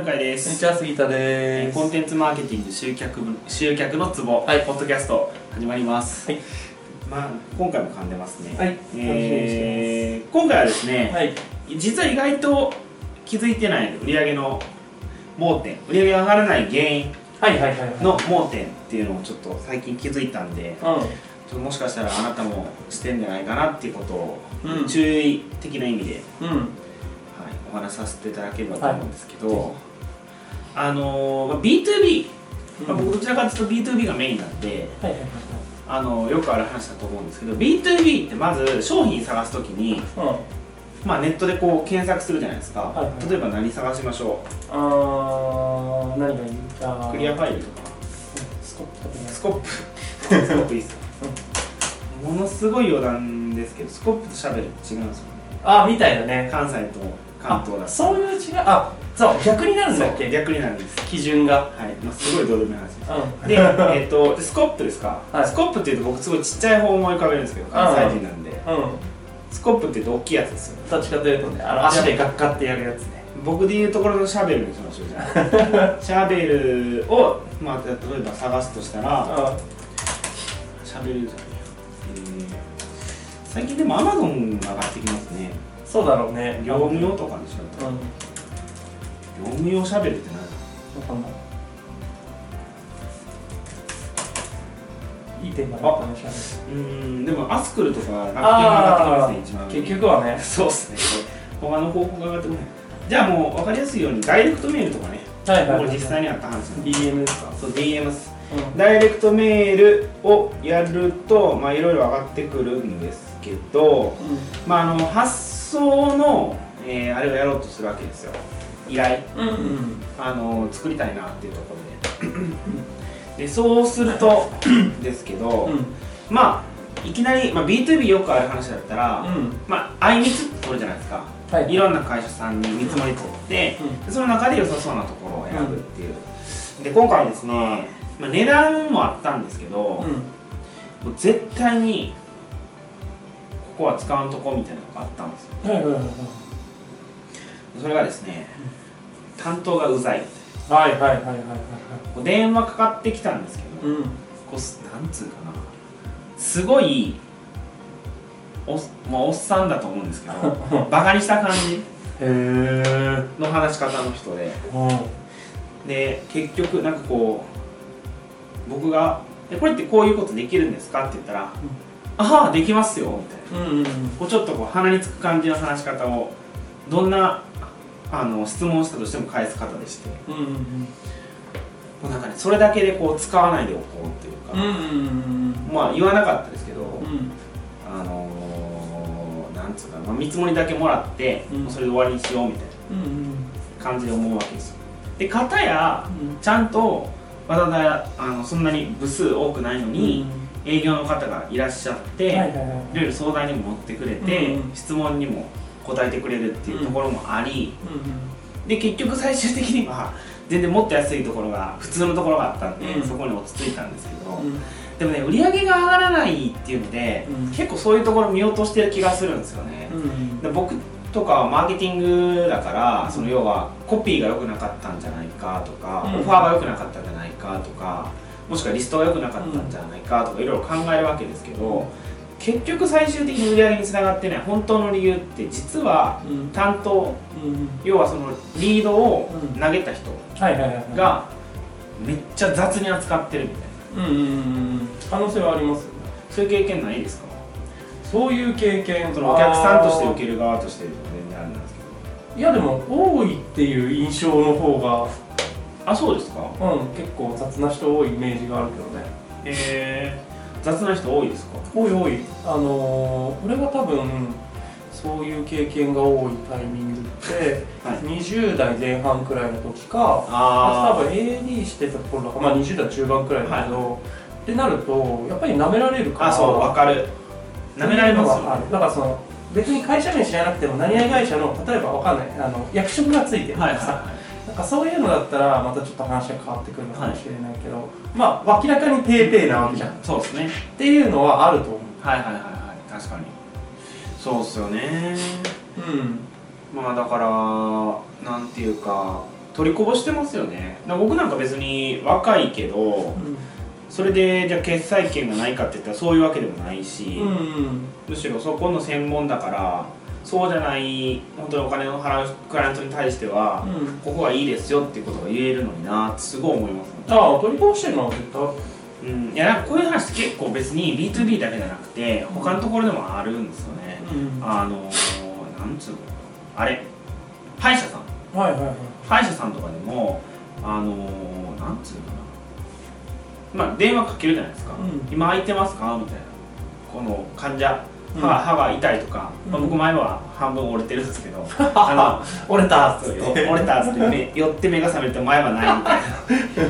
向井でこんにすちは杉田です。コンテンツマーケティング集客部集客のツボ、はいポッドキャスト始まります、はいまあ今回も噛んでますねはいえー今回はですね、はい。実は意外と気づいてない売上の盲点売上が上がらない原因はいはいはいはい。の盲点っていうのをちょっと最近気づいたんでうちょっともしかしたらあなたもしてんじゃないかなっていうことを、うん注意的な意味でん。うん。はい、お話しさせていただければと思うんですけど、あのーまあ B2B、まあ、僕どちらかというと B2B がメインなんではいはいあのよくある話だと思うんですけど B2B ってまず商品探すときに、はい。うん。まあ、ネットでこう検索するじゃないですか、はいはい。例えば何探しましょあー、何がいい？あー。うクリアファイルとか。スコップスコップ。スコップいいっす。かものすごい余談ですけどスコップとシャベル違うんですよね。あ、みたいだね。関西と関東だあそういう違い、あ、そう、逆になるんだっけ？逆になるんです基準が。はい、まあ、すごいどうでもいい話ですうん。で、えっと、でスコップですか、はいスコップっていうと僕すごいちっちゃい方を思い浮かべるんですけど関西人なんで、うん。スコップっていうと大きいやつですよどっちかというとね、あの足でガッカってやるやつね。僕でいうところのシャベルにしましょうじゃあシャベルを、まあ、例えば探すとしたらあシャベルじゃないや、えー最近でもアマゾンが上がってきますねそうだろうね。業務用とかでしょうん。業務用シャベルって何？わかんない。いいテーマだったね、しうーんでもアスクルとか楽天が上がってきますね一番結局はね。そうっすね他の方法が上がってこないじゃあもう分かりやすいようにダイレクトメールとかねはいはい。もう実際にあった話なんで DM ですかそう DM ですうん。ダイレクトメールをやるとまあいろいろ上がってくるんですけどまああの発送の、えーあれをやろうとするわけですよ依頼。うんうん。あの作りたいなっていうところで。でそうするとですけど、うん。まあいきなり、まあ、B2B よくある話だったら、うん。まあ、相密って取るじゃないですか。はい。いろんな会社さんに見積もり取って、うん。でその中で良さそうなところを選ぶっていう、で今回ですね、まあ、値段もあったんですけど、もう絶対にここは使うとこみたいなのがあったんですよ。はいはいはいそれがですね担当がうざい。はいはいはいはいはい。こう電話かかってきたんですけど、うん。こうすなんつうかな。すごいお,、まあ、おっさんだと思うんですけど バカにした感じ。の話し方の人で。で結局なんかこう僕が「えこれってこういうことできるんですか?」って言ったら「ああできますよ」みたいな。うんうん。こうちょっとこう鼻につく感じの話し方をどんなあの質問したとしても返す方でして。うんうんもうなんかねそれだけでこう使わないでおこうっていうか、うんうんうんまあ言わなかったですけど、うん。あのー、なんつうかな、まあ、見積もりだけもらって、うん。それで終わりにしようみたいうんな感じで思うわけですよ。で片やうん。ちゃんとわざわざあのそんなに部数多くないのに、営業の方がいらっしゃって、はいはいはいい。ろいろ相談にも乗ってくれて、うん。質問にも答えてくれるっていうところもあり、うで結局最終的には全然もっと安いところが普通のところがあったんで、うん。そこに落ち着いたんですけど、でもね売り上げが上がらないっていうので、うん。結構そういうところ見落としてる気がするんですよね、うんで僕とかはマーケティングだからその要はコピーが良くなかったんじゃないかとか、うん。オファーが良くなかったんじゃないかとかもしくはリストが良くなかったんじゃないかとかいろいろ考えるわけですけど、結局最終的に売り上げにつながってない本当の理由って実はうん。担当うん。要はそのリードをうん。投げた人がめっちゃ雑に扱ってるみたいな。うんうんうん可能性はありますそういう経験ないですか？そういう経験。そのお客さんとして受ける側として全然あれなんですけいやでも多いっていう印象の方どあそうですか？がうん。結構雑な人多いイメージがあるけどね。へえ雑な人多いですか？多い多い。あのー、俺が多分そういう経験が多いタイミングって、はい。20代前半くらいの時かあ多分 AD してた頃だから、まあ、20代中盤くらいだけど、ってなるとやっぱり舐められるからあそうわかる。なめられますよっていうのがある。だからその別に会社名知らなくても何々会社の例えばわかんない。あの役職がついてるとはいはいかさ、なんかそういうのだったらまたちょっと話が変わってくるのかもしれないけど、まあ明らかにペーペーなわけじゃん。っそうですね。ていうのはあると思う。はいはいはいはい確かに。そうっすよね。うん。まあだからなんていうかと取りこぼしてますよね。僕なんか別に若いけどそれでじゃあ決済権がないかって言ったらそういうわけでもないし、うんうん。むしろそこの専門だからそうじゃない本当にお金を払うクライアントに対しては、うん。ここはいいですよっていうことが言えるのになってすごい思いますね。ああ取りこぼしてるのは絶対。うん、いやなんかこういう話って結構別に B2B だけじゃなくて他のところでもあるんですよね、うん。あのー、なんつうの？あれ。歯医者さん。はいはいはい。歯医者さんとかでもあのー、なんつうのかな。まあ電話かけるじゃないですか、うん。今空いてますか？みたいな。この患者うん。歯,、歯が痛いとか、まあ、うん。僕前は半分折れてるんですけど あ折れたっつって。折れたっつって目寄って目が覚めて前はないみたいな。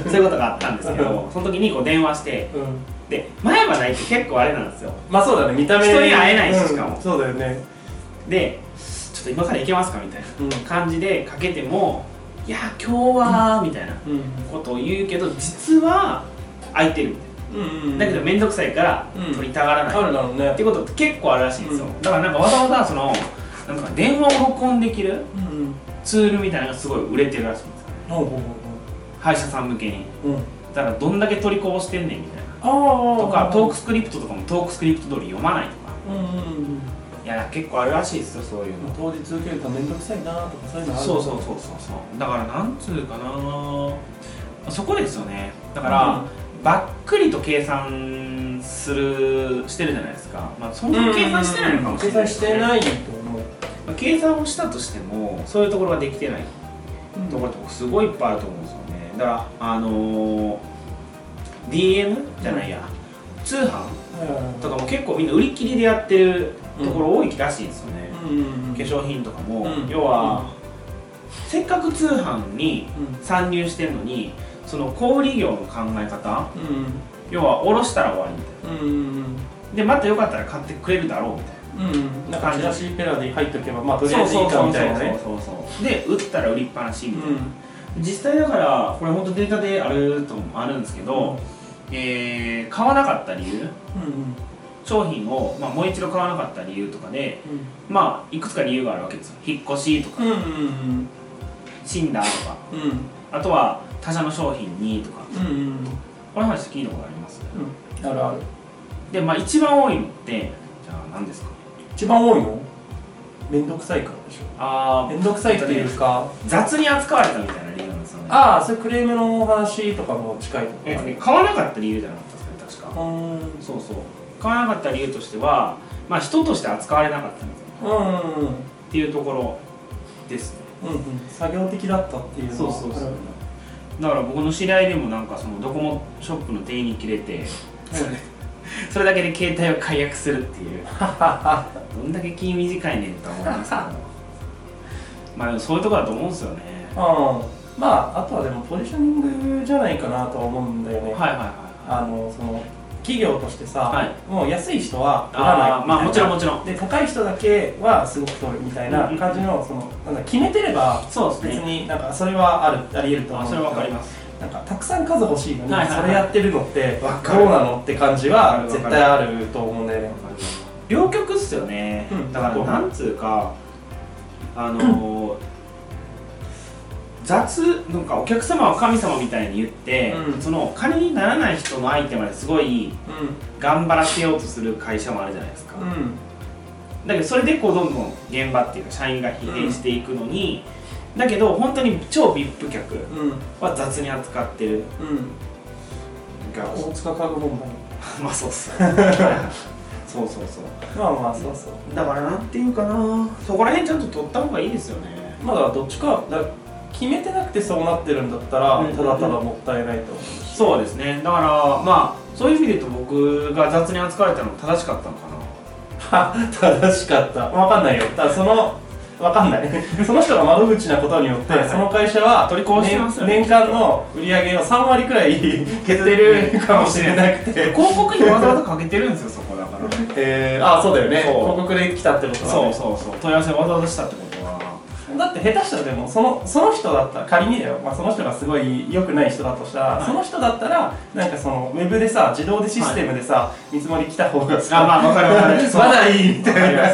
そういうことがあったんですけどその時にこう電話してうん。で前はないって結構あれなんですよ。まあそうだね。見た目人に会えないししかも。うん。そうだよね。でちょっと今から行けますかみたいなうん。感じでかけてもいや今日はみたいなうん。ことを言うけど実は空いてるみたいうんなだけど面倒くさいからうん。取りたがらない、あるだろうね。っていうことって結構あるらしいんですよ、うん。だからなんかわざわざそのなんか電話を録音できるうんツールみたいなのがすごい売れてるらしいんですよ。ほうほうほ歯医者さん向けに。だからどんだけ取りこぼしてんねんみたいな。とかトークスクリプトとかもトークスクリプト通り読まないとか。うんうんうんいや結構あるらしいですよそういうの。当日受けると面倒くさいなとかそういうのあるそうそうそうそうそう。だからなんつうかなそこですよね。だから、ばっくりと計算するしてるじゃないですか。まあそんなに計算してないのかもしれない。計算してないと思う。まあ計算をしたとしてもそういうところができてないところってすごいいっぱいあると思うんですよね。だからあのー DM じゃないや、通販とかも結構みんな売り切りでやってるところ多いらしいんですよね、うんうん化粧品とかも、うん。要は、せっかく通販にうん。参入してるのにその小売業の考え方うん。要は卸したら終わりみたいうんうん。なでまたよかったら買ってくれるだろうみたいな。うん。なんかチラシペラで入っとけばまあとりあえずいいかみたいなね。そうそうそうで売ったら売りっぱなしみたいな、うん。実際だからこれ本当データであるとあるんですけど、えー買わなかった理由。うん商品を、まあ、もう一度買わなかった理由とかでまあいくつか理由があるわけですよ。引っ越しとか。うんうんうん。死んだとか。うん。あとは他社の商品にとか。うんうん。この話聞いたことあります？うん。あるある。でまあ一番多いのってじゃあ何ですか？一番多いの？めんどくさいからでしょ。あめんどくさいっていうか。雑に扱われたみたいな理由なんですよね。ああそれクレームの話とかも近いとえかね買わなかった理由じゃなかったですか？ね確かうん。うんそうそう。買わなかった理由としてはまあ人として扱われなかったみたいな。うんっていうところですね。うんうん。作業的だったっていうのはそうそうそう。あるだから僕の知り合いでもなんかそのドコモショップの店員に切れてそれそれだけで携帯を解約するっていう。どんだけ気短いねんと思いますけど。まあでもそういうところだと思うんですよね。うんまああとはでもポジショニングじゃないかなとは思うんだよね、はいはいはい。あのその企業としてさ、はい。もう安い人は取らないまあもちろんもちろん。で高い人だけはすごく取るみたいな感じのそのなんだ決めてれば別になんかそれはあるありえると思う。それわかります。なんかたくさん数欲しいのに、はいはいはい。それやってるのってどうなのって感じはる。絶対あると思うんだよね。両極っすよね、うん。だからなんつうかあのー雑なんかお客様は神様みたいに言って、うん。その金にならない人のアイテムですごい頑張らせようとする会社もあるじゃないですか、うん。うんだけどそれでこうどんどん現場っていうか社員が疲弊していくのに、だけど本当に超 VIP 客うん。は雑に扱ってる。うん。が大塚家具問 まあそうっす そうそうそう。題まあまあそうそう。だからなんていうかな。そこら辺ちゃんと取った方がいいですよね。まだどっちかだ決めてなくてそうなってるんだったら、うん。ただただもったいないと思うし。そうですね。だからまあそういう意味で言うと僕が雑に扱われたの正しかったのかな。は 正しかった。分かんないよ。ただその分かんない。その人が窓口なことによって、はいはい。その会社は取りこぼしてますよね。年年間の売り上げを3割くらい 減ってるかもしれなくて。広告にわざわざかけてるんですよそこだから。えー、あそうだよね。広告で来たってことは、そうね、そうそう。問い合わせわざわざしたってことはだって下手したらでもそのその人だったら仮にだよ、まあ、その人がすごい良くない人だとしたら、はい。その人だったらなんかそのウェブでさ自動でシステムでさ、見積もり来た方がさあまあわかるわかる。まだいいみたわかりいなま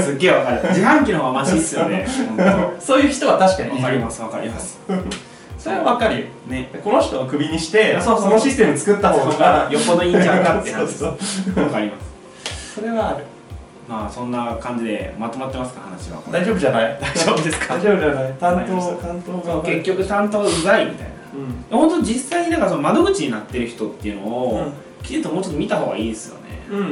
す。すっげえわかる。自販機の方がマシっすよね。そういう人は確かにいる。わかりますわかります。それはわかるよ。ね。この人をクビにしてそうそう。のシステム作った方がよっぽどいいんちゃうかって話そうそう。わかります。それはあるまあそんな感じでまとまってますか話は。大丈夫じゃない？大丈夫ですか？大丈夫じゃない？担当担当が。結局担当うざいみたいな。うん。本当実際になんかその窓口になってる人っていうのを、うん。きちんともうちょっと見た方がいいですよね。うんうんう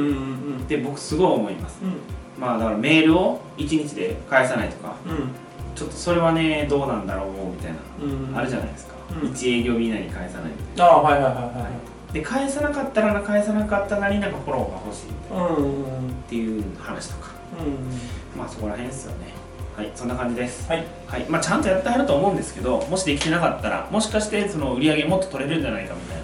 んって僕すごい思います。うん。まあだからメールを1日で返さないとかうん。ちょっとそれはねどうなんだろうみたいな、うん。あるじゃないですか、うん。1営業日以内に返さないみたいああはいはいはいはなで返さなかったら返さなかったなりなんかフォローが欲しいっていう話とか。まあそこら辺ですよね。はいそんな感じです。はい。はい。まあ、ちゃんとやってはると思うんですけどもしできてなかったらもしかしてその売り上げもっと取れるんじゃないかみたいな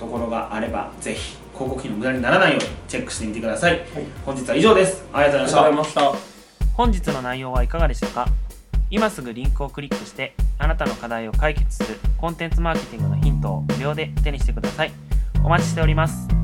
ところがあればぜひ広告費の無駄にならないようにチェックしてみてください、はい。本日は以上です。ありがとうございました。ありがとうございました。本日の内容はいかがでしたか？今すぐリンクをクリックしてあなたの課題を解決するコンテンツマーケティングのヒントを無料で手にしてくださいお待ちしております。